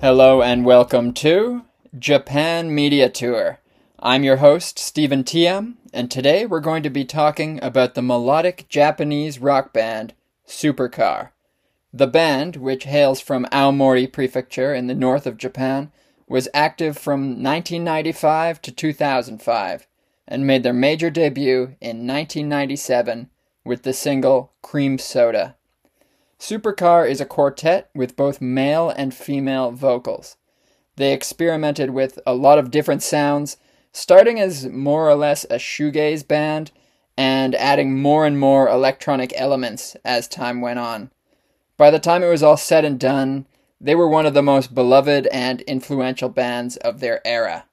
Hello and welcome to Japan Media Tour. I'm your host, Stephen Tiam, and today we're going to be talking about the melodic Japanese rock band Supercar. The band, which hails from Aomori Prefecture in the north of Japan, was active from 1995 to 2005 and made their major debut in 1997 with the single Cream Soda. Supercar is a quartet with both male and female vocals. They experimented with a lot of different sounds, starting as more or less a shoegaze band and adding more and more electronic elements as time went on. By the time it was all said and done, they were one of the most beloved and influential bands of their era.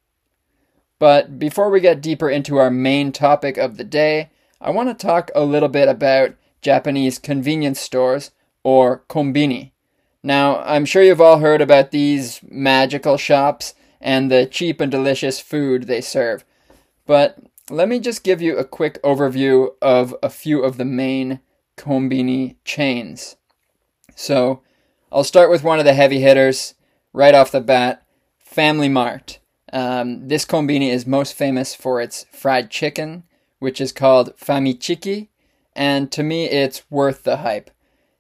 But before we get deeper into our main topic of the day, I want to talk a little bit about Japanese convenience stores or kombini. Now, I'm sure you've all heard about these magical shops and the cheap and delicious food they serve. But let me just give you a quick overview of a few of the main kombini chains. So, I'll start with one of the heavy hitters right off the bat Family Mart. Um, this kombini is most famous for its fried chicken, which is called famichiki, and to me, it's worth the hype.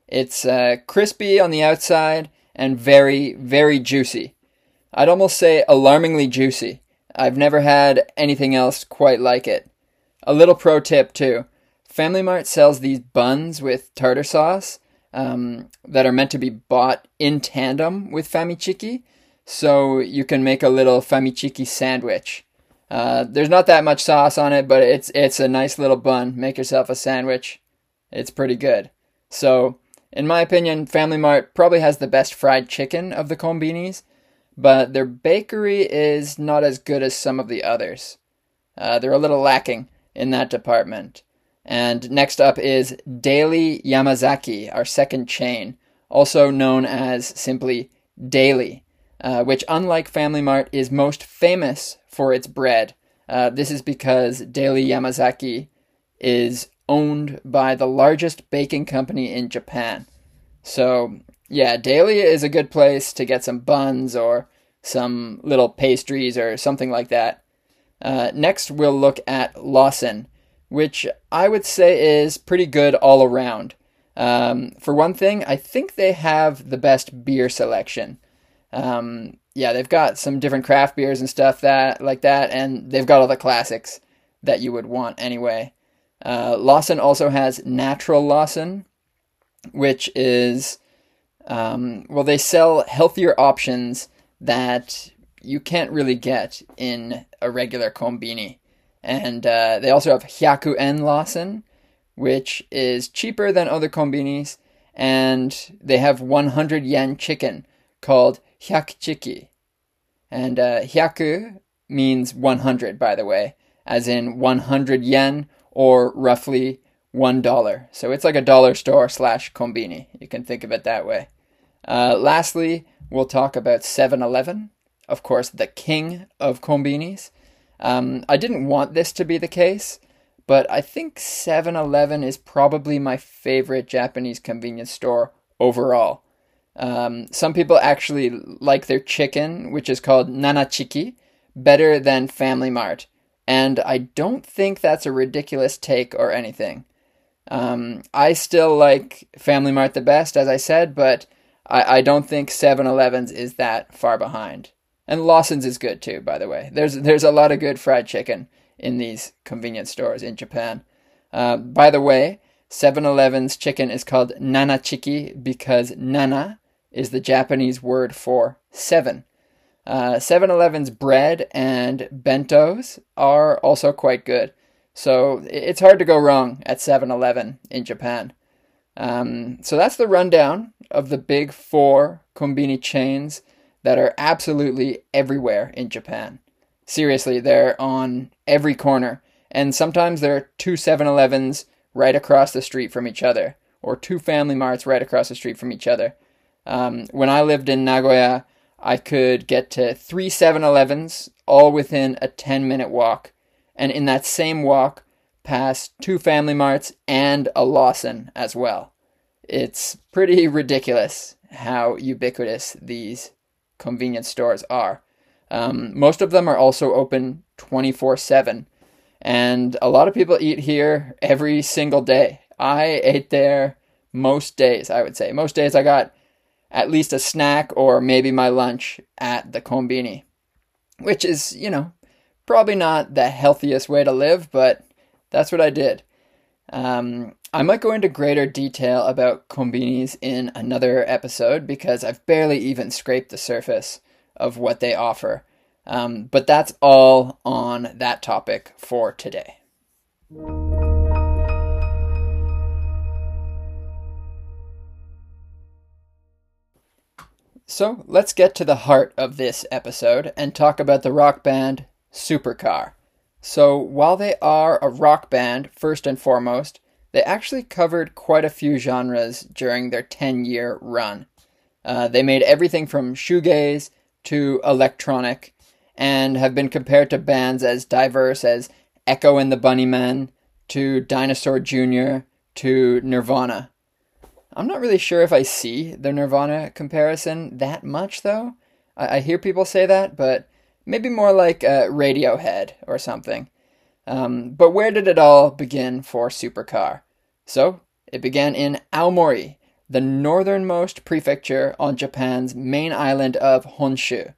It's uh, crispy on the outside and very, very juicy. I'd almost say alarmingly juicy. I've never had anything else quite like it. A little pro tip too Family Mart sells these buns with tartar sauce um, that are meant to be bought in tandem with famichiki, so you can make a little famichiki sandwich. Uh, there's not that much sauce on it, but it's it's a nice little bun. Make yourself a sandwich. It's pretty good. So in my opinion, Family Mart probably has the best fried chicken of the kombinis, but their bakery is not as good as some of the others. Uh, they're a little lacking in that department. And next up is Daily Yamazaki, our second chain, also known as simply Daily, uh, which, unlike Family Mart, is most famous for its bread. Uh, this is because Daily Yamazaki is owned by the largest baking company in Japan. So, yeah, Daily is a good place to get some buns or some little pastries or something like that. Uh, next, we'll look at Lawson, which I would say is pretty good all around. Um, for one thing, I think they have the best beer selection. Um, yeah, they've got some different craft beers and stuff that like that, and they've got all the classics that you would want anyway. Uh, Lawson also has Natural Lawson, which is, um, well, they sell healthier options that you can't really get in a regular kombini. And uh, they also have Hyaku En Lawson, which is cheaper than other kombinis, and they have 100 yen chicken called Hyakuchiki. And uh, Hyaku means 100, by the way, as in 100 yen or roughly one dollar. So it's like a dollar store slash kombini. You can think of it that way. Uh, lastly, we'll talk about 7-Eleven, of course, the king of kombinis. Um, I didn't want this to be the case, but I think 7-Eleven is probably my favorite Japanese convenience store overall. Um, some people actually like their chicken, which is called nanachiki, better than Family Mart and I don't think that's a ridiculous take or anything. Um, I still like Family Mart the best, as I said, but I, I don't think 7 Eleven's is that far behind. And Lawson's is good too, by the way. There's there's a lot of good fried chicken in these convenience stores in Japan. Uh, by the way, 7 Eleven's chicken is called nanachiki because nana is the Japanese word for seven. Uh, 7 Eleven's bread and bentos are also quite good. So it's hard to go wrong at 7 Eleven in Japan. Um, so that's the rundown of the big four kombini chains that are absolutely everywhere in Japan. Seriously, they're on every corner. And sometimes there are two 7 Elevens right across the street from each other, or two Family Marts right across the street from each other. Um, when I lived in Nagoya, I could get to three 7 Elevens all within a 10 minute walk. And in that same walk, past two Family Marts and a Lawson as well. It's pretty ridiculous how ubiquitous these convenience stores are. Um, most of them are also open 24 7. And a lot of people eat here every single day. I ate there most days, I would say. Most days I got at least a snack or maybe my lunch at the combini, which is, you know, probably not the healthiest way to live, but that's what I did. Um, I might go into greater detail about combinis in another episode because I've barely even scraped the surface of what they offer. Um, but that's all on that topic for today. So let's get to the heart of this episode and talk about the rock band Supercar. So while they are a rock band, first and foremost, they actually covered quite a few genres during their 10 year run. Uh, they made everything from shoegaze to electronic and have been compared to bands as diverse as Echo and the Bunnymen to Dinosaur Jr. to Nirvana. I'm not really sure if I see the Nirvana comparison that much, though. I, I hear people say that, but maybe more like a Radiohead or something. Um, but where did it all begin for Supercar? So, it began in Aomori, the northernmost prefecture on Japan's main island of Honshu.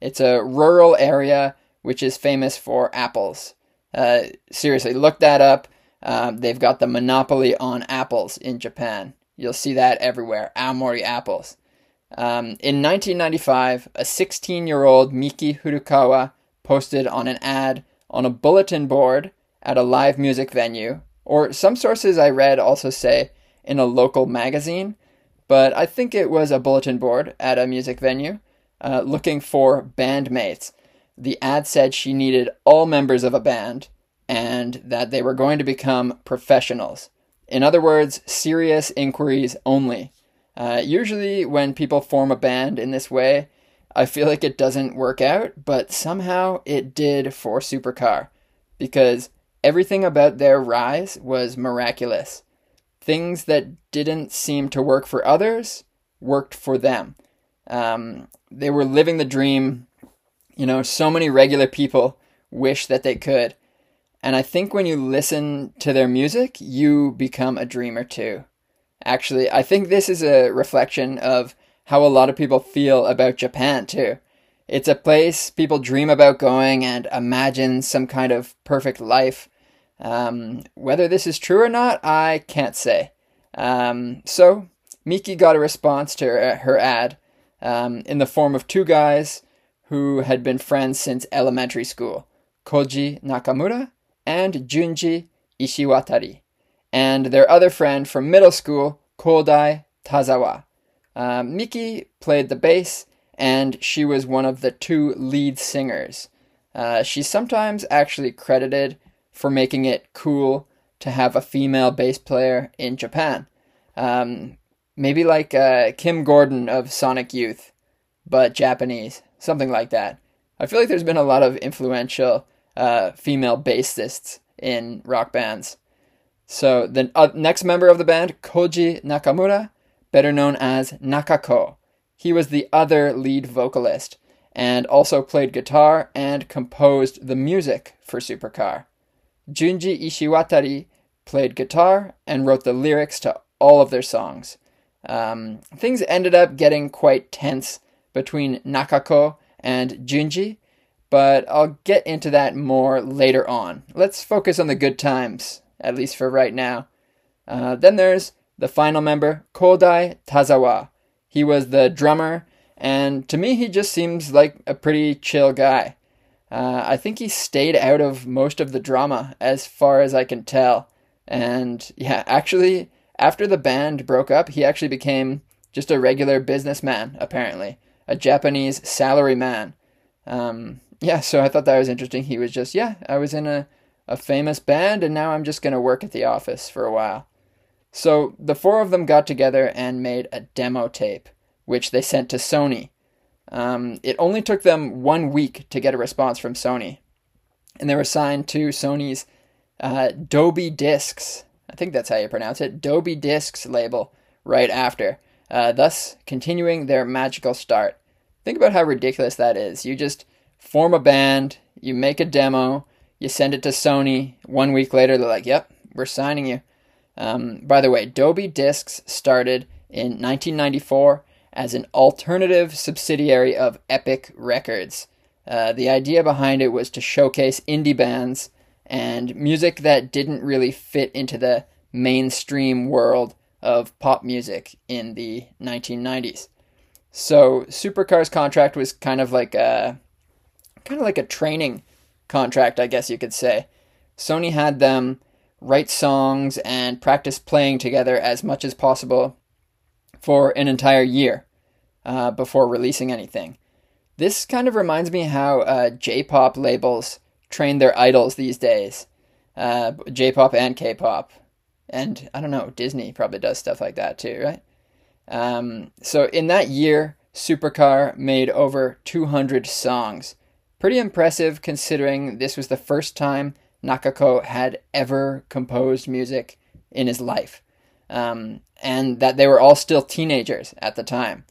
It's a rural area which is famous for apples. Uh, seriously, look that up. Uh, they've got the monopoly on apples in Japan. You'll see that everywhere. Aomori apples. Um, in 1995, a 16 year old Miki Furukawa posted on an ad on a bulletin board at a live music venue, or some sources I read also say in a local magazine, but I think it was a bulletin board at a music venue, uh, looking for bandmates. The ad said she needed all members of a band and that they were going to become professionals. In other words, serious inquiries only. Uh, usually, when people form a band in this way, I feel like it doesn't work out, but somehow it did for Supercar because everything about their rise was miraculous. Things that didn't seem to work for others worked for them. Um, they were living the dream. You know, so many regular people wish that they could. And I think when you listen to their music, you become a dreamer too. Actually, I think this is a reflection of how a lot of people feel about Japan too. It's a place people dream about going and imagine some kind of perfect life. Um, whether this is true or not, I can't say. Um, so, Miki got a response to her, ad um, in the form of two guys who had been friends since elementary school Koji Nakamura and Junji Ishiwatari, and their other friend from middle school, Kodai Tazawa. Um, Miki played the bass, and she was one of the two lead singers. Uh, she's sometimes actually credited for making it cool to have a female bass player in Japan. Um, maybe like uh, Kim Gordon of Sonic Youth, but Japanese, something like that. I feel like there's been a lot of influential uh, female bassists in rock bands. So the uh, next member of the band, Koji Nakamura, better known as Nakako. He was the other lead vocalist and also played guitar and composed the music for Supercar. Junji Ishiwatari played guitar and wrote the lyrics to all of their songs. Um, things ended up getting quite tense between Nakako and Junji, but I'll get into that more later on. Let's focus on the good times, at least for right now. Uh, then there's the final member, Kodai Tazawa. He was the drummer, and to me, he just seems like a pretty chill guy. Uh, I think he stayed out of most of the drama, as far as I can tell. And yeah, actually, after the band broke up, he actually became just a regular businessman, apparently, a Japanese salaryman. Um, yeah, so I thought that was interesting. He was just, yeah, I was in a, a famous band and now I'm just going to work at the office for a while. So the four of them got together and made a demo tape, which they sent to Sony. Um, it only took them one week to get a response from Sony. And they were signed to Sony's uh, Discs. I think that's how you pronounce it. DohB Discs label right after, uh, thus continuing their magical start. Think about how ridiculous that is. You just form a band, you make a demo, you send it to Sony. One week later, they're like, yep, we're signing you. Um, by the way, DohB Discs started in 1994 as an alternative subsidiary of Epic Records. Uh, the idea behind it was to showcase indie bands and music that didn't really fit into the mainstream world of pop music in the 1990s. So Supercar's contract was kind of like a kind of like a training contract, I guess you could say. Sony had them write songs and practice playing together as much as possible for an entire year uh, before releasing anything. This kind of reminds me how uh, J-pop labels train their idols these days. Uh, J-pop and K-pop, and I don't know, Disney probably does stuff like that too, right? Um, so in that year, Supercar made over 200 songs. Pretty impressive considering this was the first time Nakako had ever composed music in his life, um, and that they were all still teenagers at the time.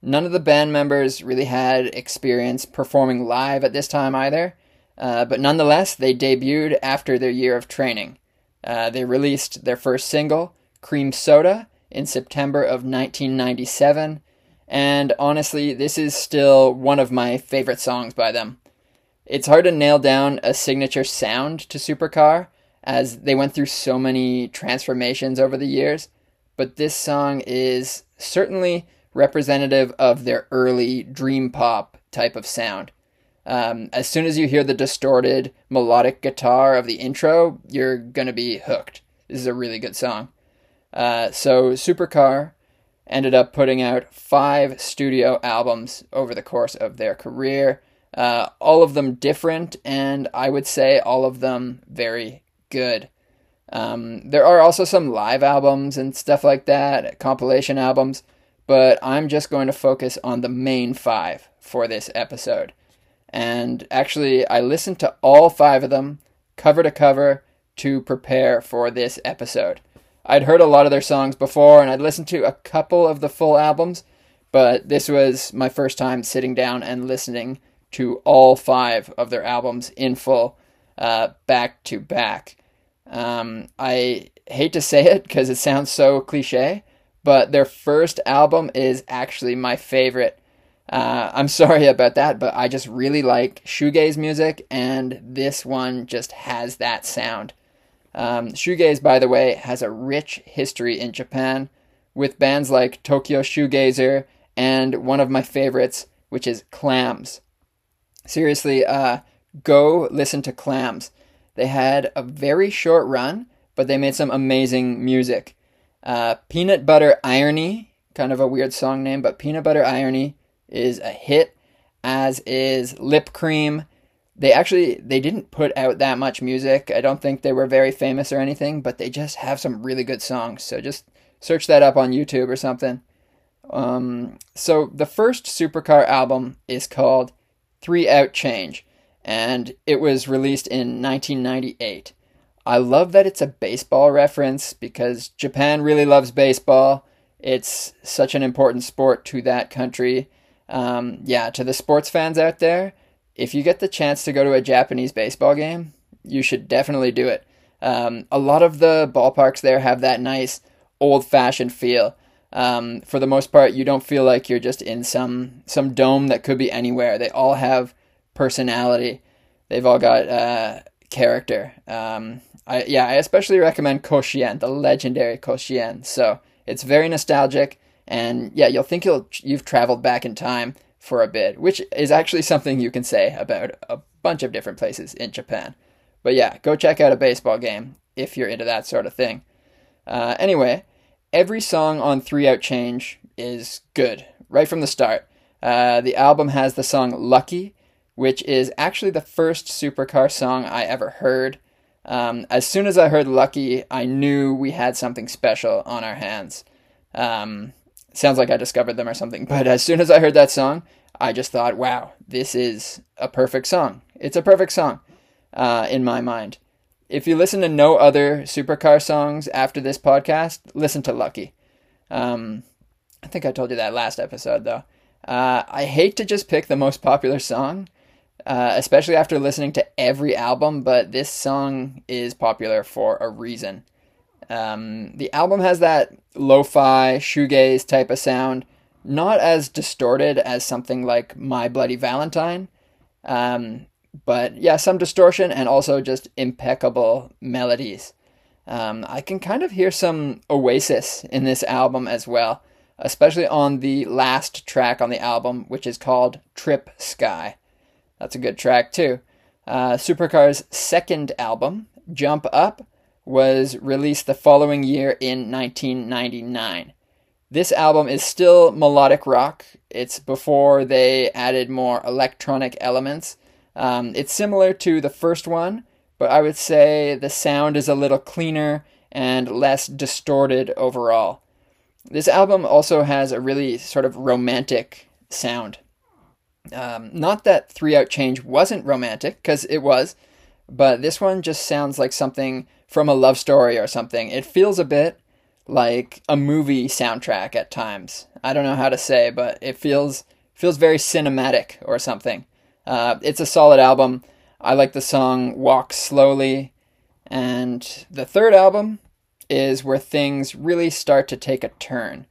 None of the band members really had experience performing live at this time either, uh, but nonetheless, they debuted after their year of training. Uh, they released their first single, Cream Soda, in September of 1997, and honestly, this is still one of my favorite songs by them. It's hard to nail down a signature sound to Supercar, as they went through so many transformations over the years, but this song is certainly representative of their early dream pop type of sound. Um, as soon as you hear the distorted melodic guitar of the intro, you're gonna be hooked. This is a really good song. Uh, so Supercar ended up putting out five studio albums over the course of their career, uh, all of them different, and I would say all of them very good. Um, there are also some live albums and stuff like that, compilation albums, but I'm just going to focus on the main five for this episode. And actually, I listened to all five of them, cover to cover, to prepare for this episode. I'd heard a lot of their songs before, and I'd listened to a couple of the full albums, but this was my first time sitting down and listening to all five of their albums in full, uh, back to back. Um, I hate to say it because it sounds so cliche, but their first album is actually my favorite. Uh, I'm sorry about that, but I just really like shoegaze music, and this one just has that sound. Um, shoegaze, by the way, has a rich history in Japan with bands like Tokyo Shoegazer and one of my favorites, which is Clams. Seriously, uh, go listen to Clams. They had a very short run, but they made some amazing music. Uh, Peanut Butter Irony, kind of a weird song name, but Peanut Butter Irony is a hit, as is Lip Cream they actually they didn't put out that much music. I don't think they were very famous or anything, but they just have some really good songs. So just search that up on YouTube or something. Um, so the first Supercar album is called Three Out Change, and it was released in 1998. I love that it's a baseball reference because Japan really loves baseball. It's such an important sport to that country. Um, yeah, to the sports fans out there, if you get the chance to go to a Japanese baseball game, you should definitely do it. Um, a lot of the ballparks there have that nice old fashioned feel. Um, for the most part, you don't feel like you're just in some some dome that could be anywhere. They all have personality. They've all got uh, character. Um, I, yeah, I especially recommend Koshien, the legendary Koshien. So it's very nostalgic, and yeah, you'll think you'll you've traveled back in time for a bit, which is actually something you can say about a bunch of different places in Japan. But yeah, go check out a baseball game if you're into that sort of thing. Uh, anyway, every song on Three Out Change is good right from the start. Uh, the album has the song Lucky, which is actually the first Supercar song I ever heard. Um, as soon as I heard Lucky, I knew we had something special on our hands. Um, sounds like I discovered them or something. But as soon as I heard that song, I just thought, wow, this is a perfect song. It's a perfect song uh, in my mind. If you listen to no other supercar songs after this podcast, listen to Lucky. Um, I think I told you that last episode, though. Uh, I hate to just pick the most popular song, uh, especially after listening to every album, but this song is popular for a reason. Um, the album has that lo fi, shoegaze type of sound, not as distorted as something like My Bloody Valentine, um, but yeah, some distortion and also just impeccable melodies. Um, I can kind of hear some Oasis in this album as well, especially on the last track on the album, which is called Trip Sky. That's a good track too. Uh, Supercar's second album, Jump Up, was released the following year in 1999. This album is still melodic rock. It's before they added more electronic elements. Um, it's similar to the first one, but I would say the sound is a little cleaner and less distorted overall. This album also has a really sort of romantic sound. Um, not that Three Out Change wasn't romantic, because it was, but this one just sounds like something from a love story or something. It feels a bit like a movie soundtrack at times. I don't know how to say, but it feels feels very cinematic or something. Uh, it's a solid album. I like the song Walk Slowly. And the third album is where things really start to take a turn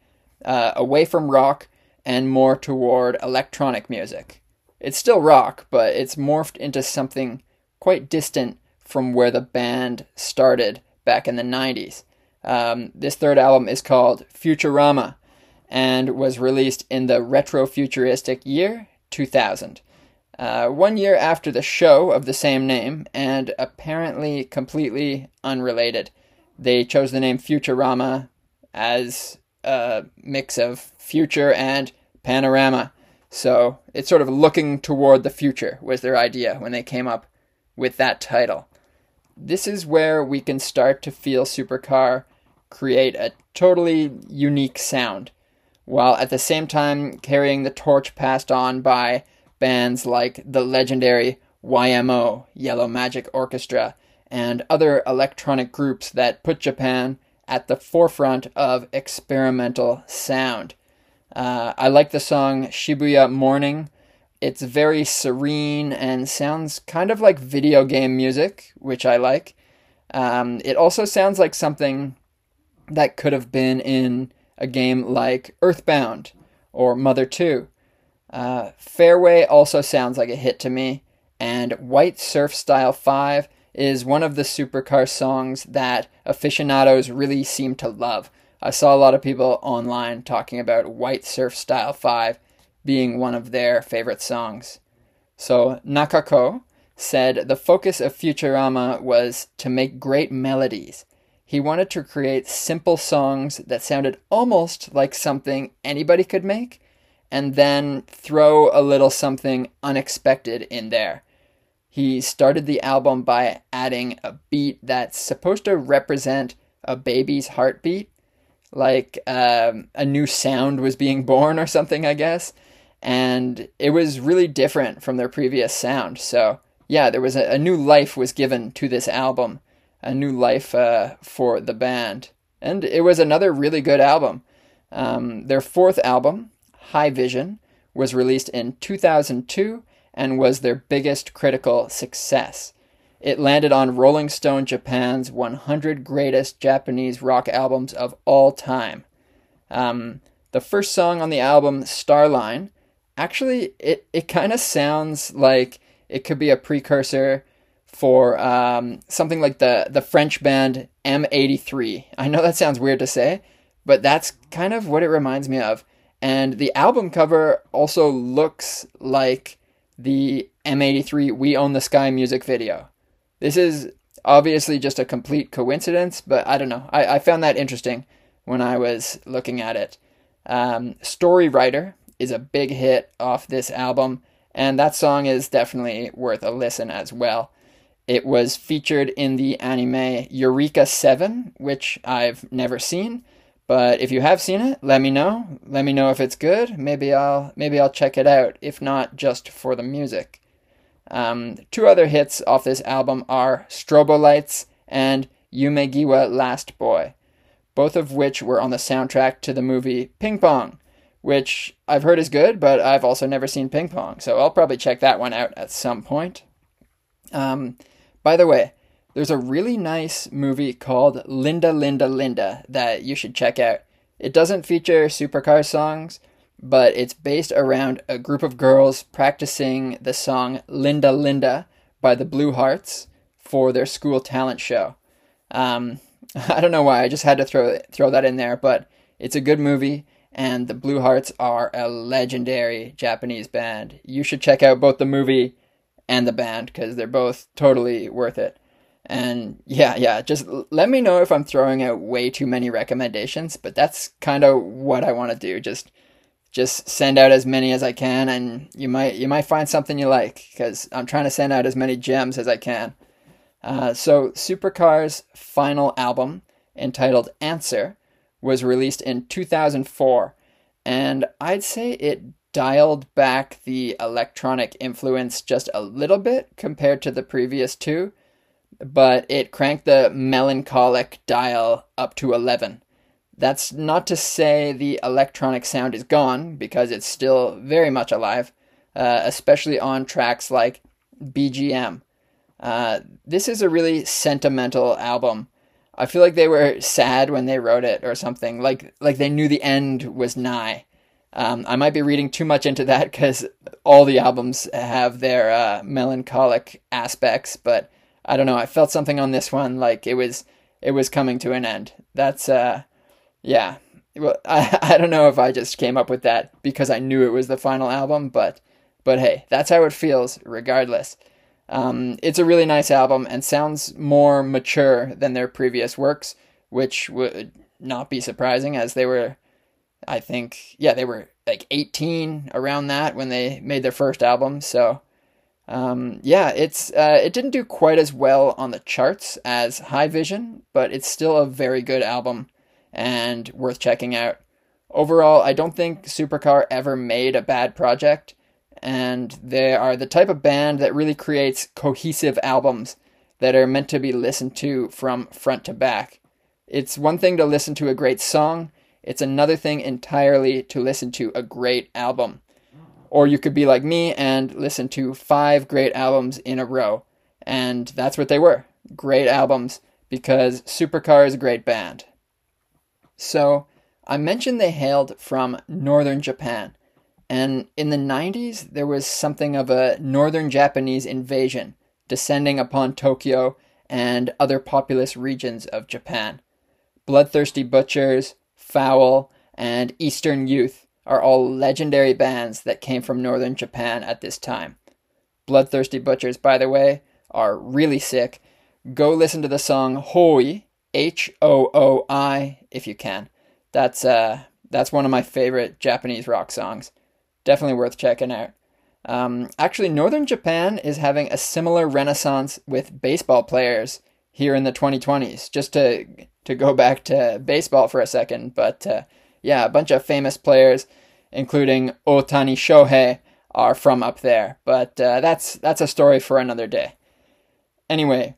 uh, away from rock and more toward electronic music. It's still rock, but it's morphed into something quite distant from where the band started back in the 90s. Um, this third album is called Futurama and was released in the retro futuristic year 2000. Uh, one year after the show of the same name, and apparently completely unrelated. They chose the name Futurama as a mix of future and panorama. So it's sort of looking toward the future, was their idea when they came up with that title. This is where we can start to feel Supercar create a totally unique sound, while at the same time carrying the torch passed on by bands like the legendary YMO, Yellow Magic Orchestra, and other electronic groups that put Japan at the forefront of experimental sound. Uh, I like the song Shibuya Morning. It's very serene and sounds kind of like video game music, which I like. Um, it also sounds like something that could have been in a game like Earthbound or Mother 2. Uh, Fairway also sounds like a hit to me, and White Surf Style 5 is one of the supercar songs that aficionados really seem to love. I saw a lot of people online talking about White Surf Style 5 being one of their favorite songs. So, Nakako said the focus of Futurama was to make great melodies. He wanted to create simple songs that sounded almost like something anybody could make, and then throw a little something unexpected in there. He started the album by adding a beat that's supposed to represent a baby's heartbeat, like um, a new sound was being born or something, I guess. And it was really different from their previous sound. So, yeah, there was a, a new life was given to this album, a new life uh, for the band. And it was another really good album. Um, their fourth album, High Vision, was released in 2002 and was their biggest critical success. It landed on Rolling Stone Japan's 100 Greatest Japanese Rock Albums of All Time. Um, the first song on the album, Starline, actually, it, it kind of sounds like it could be a precursor for um, something like the, the French band M83. I know that sounds weird to say, but that's kind of what it reminds me of. And the album cover also looks like the M83 We Own the Sky music video. This is obviously just a complete coincidence, but I don't know. I, I found that interesting when I was looking at it. Um, Story Writer is a big hit off this album, and that song is definitely worth a listen as well. It was featured in the anime Eureka 7, which I've never seen, but if you have seen it, let me know. Let me know if it's good. Maybe I'll maybe I'll check it out. If not, just for the music. Um, two other hits off this album are Strobo Lights and Yumegiwa Last Boy, both of which were on the soundtrack to the movie Ping Pong, which I've heard is good, but I've also never seen Ping Pong, so I'll probably check that one out at some point. Um, by the way, there's a really nice movie called Linda Linda Linda that you should check out. It doesn't feature supercar songs, but it's based around a group of girls practicing the song Linda Linda by the Blue Hearts for their school talent show. Um, I don't know why, I just had to throw throw that in there, but it's a good movie and the Blue Hearts are a legendary Japanese band. You should check out both the movie and the band because they're both totally worth it. And yeah, yeah, just let me know if I'm throwing out way too many recommendations, but that's kind of what I want to do. Just just send out as many as I can and you might you might find something you like cuz I'm trying to send out as many gems as I can. Uh, so Supercar's final album entitled Answer was released in 2004 and I'd say it dialed back the electronic influence just a little bit compared to the previous two but it cranked the melancholic dial up to 11. That's not to say the electronic sound is gone, because it's still very much alive, uh, especially on tracks like BGM. Uh, this is a really sentimental album. I feel like they were sad when they wrote it or something, like like they knew the end was nigh. Um, I might be reading too much into that because all the albums have their uh, melancholic aspects, but I don't know. I felt something on this one, like it was it was coming to an end. That's uh, yeah. Well, I I don't know if I just came up with that because I knew it was the final album, but but hey, that's how it feels, regardless. Um, it's a really nice album and sounds more mature than their previous works, which would not be surprising as they were, I think, yeah, they were like 18 around that when they made their first album. So um, yeah, it's uh, it didn't do quite as well on the charts as High Vision, but it's still a very good album and worth checking out. Overall, I don't think Supercar ever made a bad project, and they are the type of band that really creates cohesive albums that are meant to be listened to from front to back. It's one thing to listen to a great song, it's another thing entirely to listen to a great album. Or you could be like me and listen to five great albums in a row. And that's what they were great albums because Supercar is a great band. So, I mentioned they hailed from northern Japan. And in the 90s, there was something of a northern Japanese invasion descending upon Tokyo and other populous regions of Japan. Bloodthirsty Butchers, Foul, and Eastern Youth are all legendary bands that came from northern Japan at this time. Bloodthirsty Butchers, by the way, are really sick. Go listen to the song Hoi, H O O I, if you can. That's uh, that's one of my favorite Japanese rock songs. Definitely worth checking out. Um, actually, northern Japan is having a similar renaissance with baseball players here in the 2020s. Just to to go back to baseball for a second, but uh, yeah, a bunch of famous players including Ohtani Shohei, are from up there. But uh, that's that's a story for another day. Anyway,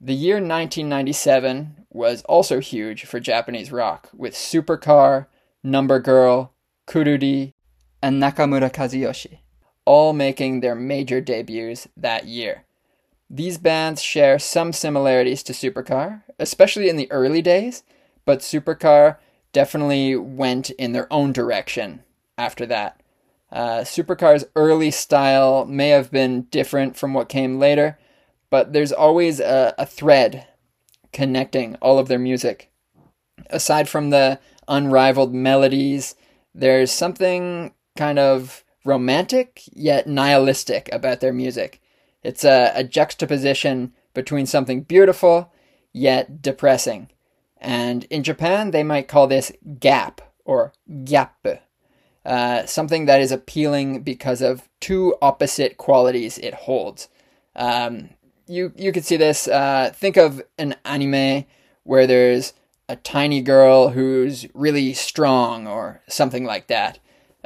the year 1997 was also huge for Japanese rock, with Supercar, Number Girl, Quruli, and Nakamura Kazuyoshi, all making their major debuts that year. These bands share some similarities to Supercar, especially in the early days, but Supercar definitely went in their own direction after that. Uh, Supercar's early style may have been different from what came later, but there's always a, a thread connecting all of their music. Aside from the unrivaled melodies, there's something kind of romantic yet nihilistic about their music. It's a, a juxtaposition between something beautiful yet depressing. And in Japan, they might call this gap or gap, Uh, something that is appealing because of two opposite qualities it holds. Um, you you could see this. Uh, think of an anime where there's a tiny girl who's really strong, or something like that,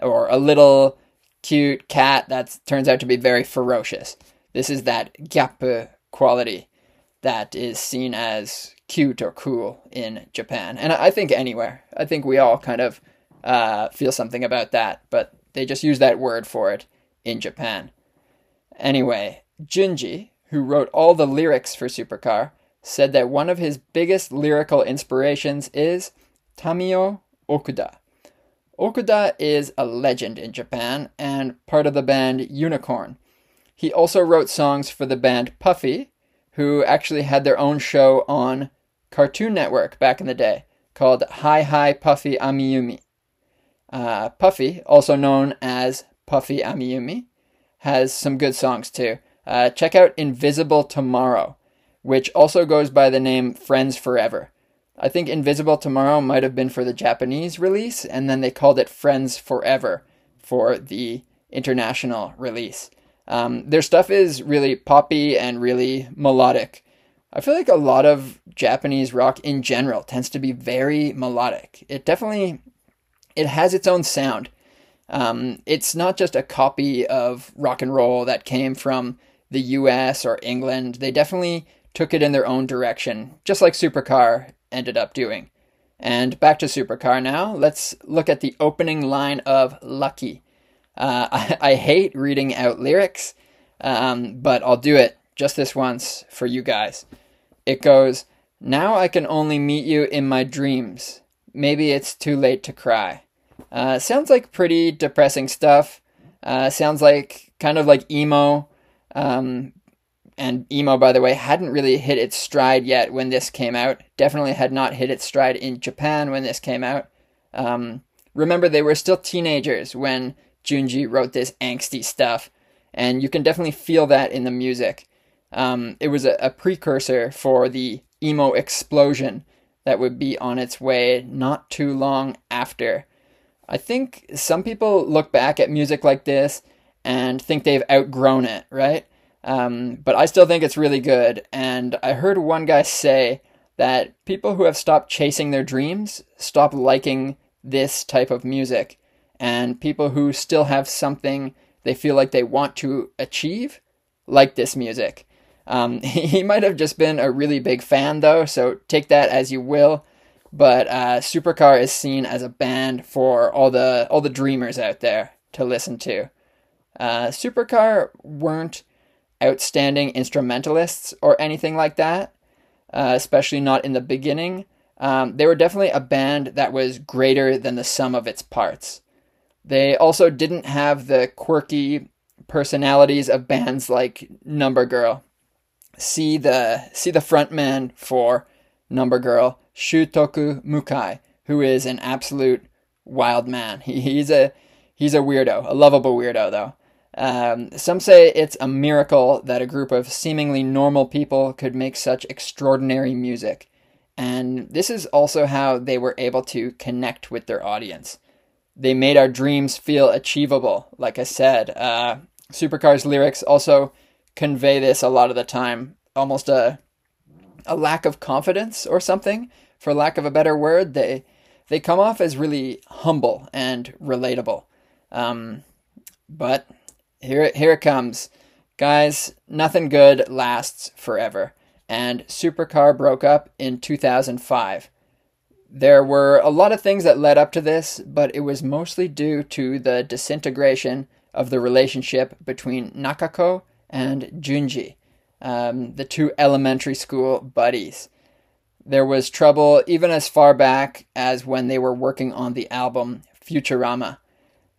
or a little cute cat that turns out to be very ferocious. This is that gyappe quality that is seen as cute or cool in Japan, and I think anywhere. I think we all kind of uh, feel something about that, but they just use that word for it in Japan. Anyway, Junji, who wrote all the lyrics for Supercar, said that one of his biggest lyrical inspirations is Tamio Okuda. Okuda is a legend in Japan and part of the band Unicorn. He also wrote songs for the band Puffy, who actually had their own show on Cartoon Network back in the day called Hi Hi Puffy Amiyumi. Uh, Puffy, also known as Puffy Amiyumi, has some good songs too. Uh, check out Invisible Tomorrow, which also goes by the name Friends Forever. I think Invisible Tomorrow might have been for the Japanese release, and then they called it Friends Forever for the international release. Um, their stuff is really poppy and really melodic. I feel like a lot of Japanese rock in general tends to be very melodic. It definitely it has its own sound. Um, it's not just a copy of rock and roll that came from the U.S. or England. They definitely took it in their own direction, just like Supercar ended up doing. And back to Supercar now. Let's look at the opening line of Lucky. Uh, I, I, hate reading out lyrics, um, but I'll do it just this once for you guys. It goes, Now I can only meet you in my dreams. Maybe it's too late to cry. Uh, sounds like pretty depressing stuff. Uh, sounds like kind of like emo. Um, and emo, by the way, hadn't really hit its stride yet when this came out. Definitely had not hit its stride in Japan when this came out. Um, remember, they were still teenagers when Junji wrote this angsty stuff, and you can definitely feel that in the music. Um, it was a, a precursor for the emo explosion that would be on its way not too long after. I think some people look back at music like this and think they've outgrown it, right? Um, but I still think it's really good. And I heard one guy say that people who have stopped chasing their dreams stop liking this type of music. And people who still have something they feel like they want to achieve like this music. Um, he might have just been a really big fan, though, so take that as you will. But uh, Supercar is seen as a band for all the all the dreamers out there to listen to. Uh, Supercar weren't outstanding instrumentalists or anything like that, uh, especially not in the beginning. Um, they were definitely a band that was greater than the sum of its parts. They also didn't have the quirky personalities of bands like Number Girl. See the see the frontman for Number Girl, Shutoku Mukai, who is an absolute wild man. He, he's a he's a weirdo, a lovable weirdo though. Um, some say it's a miracle that a group of seemingly normal people could make such extraordinary music. And this is also how they were able to connect with their audience. They made our dreams feel achievable, like I said. Uh, Supercar's lyrics also convey this a lot of the time, almost a, a lack of confidence or something, for lack of a better word. They, they come off as really humble and relatable. Um, but here it, here it comes. Guys, nothing good lasts forever. And Supercar broke up in 2005. There were a lot of things that led up to this, but it was mostly due to the disintegration of the relationship between Nakako and Junji, um, the two elementary school buddies. There was trouble even as far back as when they were working on the album Futurama.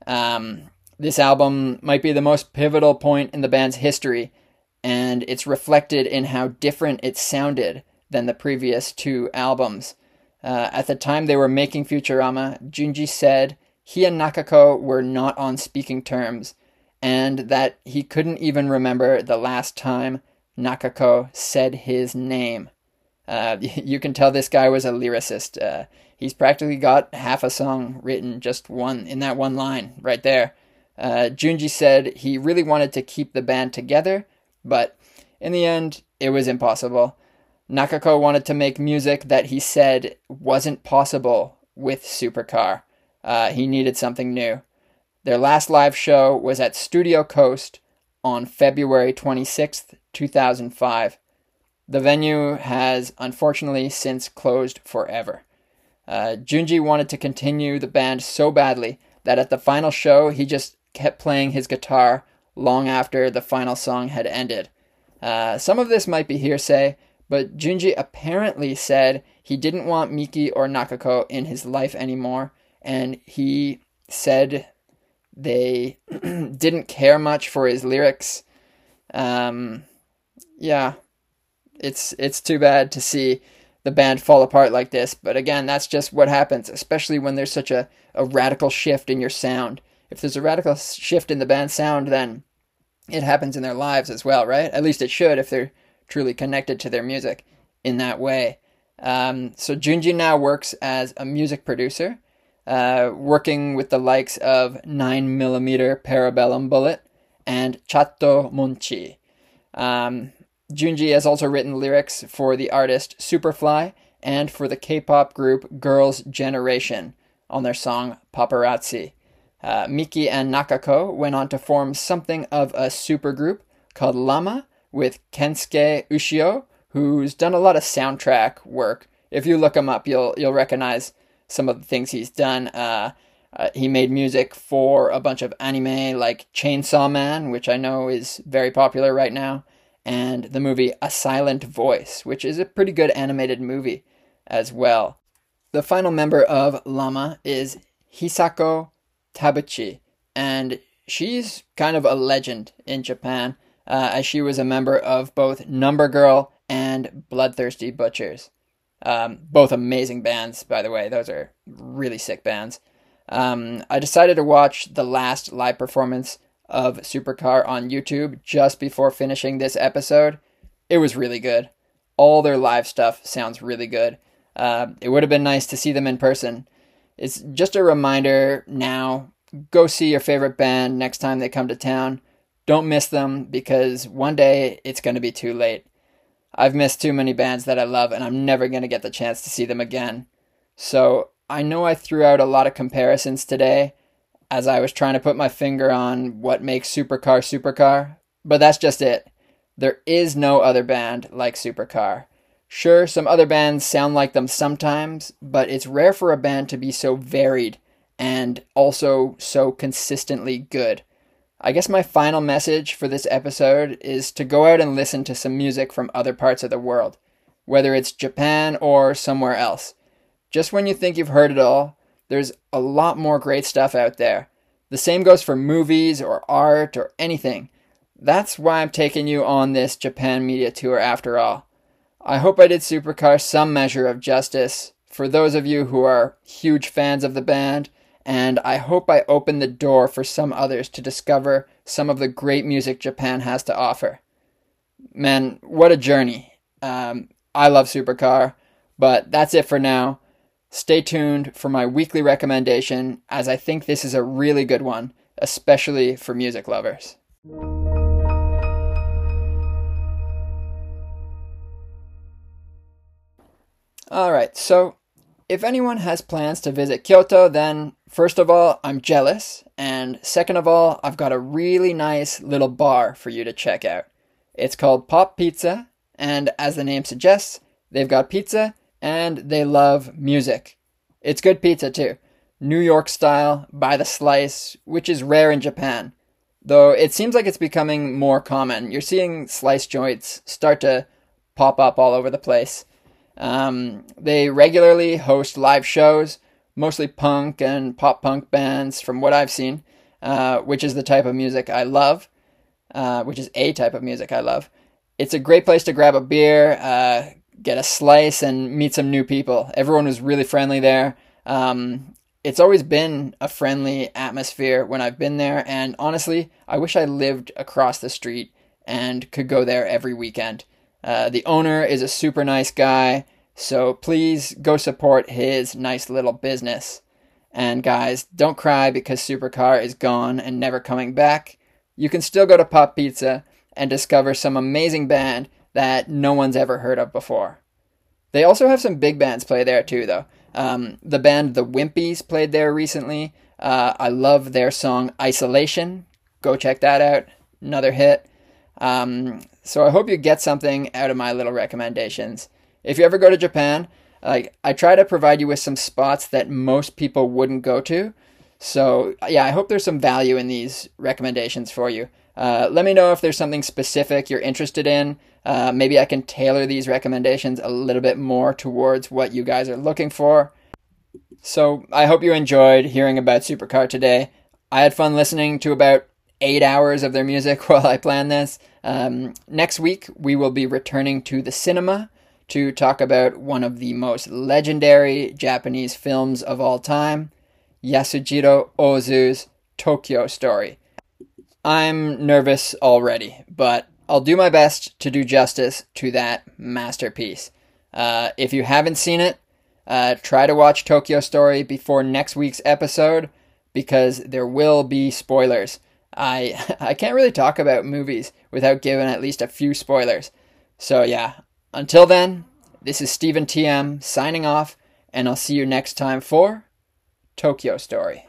Um, this album might be the most pivotal point in the band's history, and it's reflected in how different it sounded than the previous two albums. Uh, at the time they were making Futurama, Junji said he and Nakako were not on speaking terms, and that he couldn't even remember the last time Nakako said his name. Uh, you can tell this guy was a lyricist. Uh, he's practically got half a song written just one in that one line right there. Uh, Junji said he really wanted to keep the band together, but in the end, it was impossible. Nakako wanted to make music that he said wasn't possible with Supercar. Uh, he needed something new. Their last live show was at Studio Coast on February 26th, 2005. The venue has unfortunately since closed forever. Uh, Junji wanted to continue the band so badly that at the final show he just kept playing his guitar long after the final song had ended. Uh, some of this might be hearsay, but Junji apparently said he didn't want Miki or Nakako in his life anymore, and he said they didn't care much for his lyrics. Um, yeah, it's it's too bad to see the band fall apart like this, but again, that's just what happens, especially when there's such a, a radical shift in your sound. If there's a radical shift in the band's sound, then it happens in their lives as well, right? At least it should if they're truly connected to their music in that way. Um, so Junji now works as a music producer, uh, working with the likes of 9mm Parabellum Bullet and Chatmonchy. Um, Junji has also written lyrics for the artist Superfly and for the K-pop group Girls' Generation on their song Paparazzi. Uh, Miki and Nakako went on to form something of a supergroup called Lama with Kensuke Ushio, who's done a lot of soundtrack work. If you look him up, you'll you'll recognize some of the things he's done. Uh, uh, he made music for a bunch of anime like Chainsaw Man, which I know is very popular right now, and the movie A Silent Voice, which is a pretty good animated movie as well. The final member of Lama is Hisako Tabuchi, and she's kind of a legend in Japan, uh, as she was a member of both Number Girl and Bloodthirsty Butchers. Um, both amazing bands, by the way. Those are really sick bands. Um, I decided to watch the last live performance of Supercar on YouTube just before finishing this episode. It was really good. All their live stuff sounds really good. Uh, it would have been nice to see them in person. It's just a reminder now go see your favorite band next time they come to town. Don't miss them because one day it's going to be too late. I've missed too many bands that I love and I'm never going to get the chance to see them again. So I know I threw out a lot of comparisons today as I was trying to put my finger on what makes Supercar Supercar, but that's just it. There is no other band like Supercar. Sure, some other bands sound like them sometimes, but it's rare for a band to be so varied and also so consistently good. I guess my final message for this episode is to go out and listen to some music from other parts of the world, whether it's Japan or somewhere else. Just when you think you've heard it all, there's a lot more great stuff out there. The same goes for movies or art or anything. That's why I'm taking you on this Japan media tour after all. I hope I did Supercar some measure of justice for those of you who are huge fans of the band, and I hope I opened the door for some others to discover some of the great music Japan has to offer. Man, what a journey. Um, I love Supercar, but that's it for now. Stay tuned for my weekly recommendation, as I think this is a really good one, especially for music lovers. Alright, so if anyone has plans to visit Kyoto, then first of all, I'm jealous, and second of all, I've got a really nice little bar for you to check out. It's called Pop Pizza, and as the name suggests, they've got pizza and they love music. It's good pizza too. New York style, by the slice, which is rare in Japan. Though it seems like it's becoming more common. You're seeing slice joints start to pop up all over the place. Um, they regularly host live shows, mostly punk and pop punk bands, from what I've seen, uh, which is the type of music I love, uh, which is a type of music I love. It's a great place to grab a beer, uh, get a slice, and meet some new people. Everyone was really friendly there. Um, it's always been a friendly atmosphere when I've been there, and honestly, I wish I lived across the street and could go there every weekend. Uh, the owner is a super nice guy, so please go support his nice little business. And guys, don't cry because Supercar is gone and never coming back. You can still go to Pop Pizza and discover some amazing band that no one's ever heard of before. They also have some big bands play there too, though. Um, the band The Wimpies played there recently. Uh, I love their song Isolation. Go check that out. Another hit. Um, so I hope you get something out of my little recommendations. If you ever go to Japan, Like I try to provide you with some spots that most people wouldn't go to. So yeah, I hope there's some value in these recommendations for you. Uh, let me know if there's something specific you're interested in. Uh, maybe I can tailor these recommendations a little bit more towards what you guys are looking for. So I hope you enjoyed hearing about Supercar today. I had fun listening to about eight hours of their music while I planned this. Um, next week, we will be returning to the cinema to talk about one of the most legendary Japanese films of all time, Yasujiro Ozu's Tokyo Story. I'm nervous already, but I'll do my best to do justice to that masterpiece. Uh, if you haven't seen it, uh, try to watch Tokyo Story before next week's episode because there will be spoilers. I I can't really talk about movies without giving at least a few spoilers. So yeah, until then, this is Stephen TM signing off, and I'll see you next time for Tokyo Story.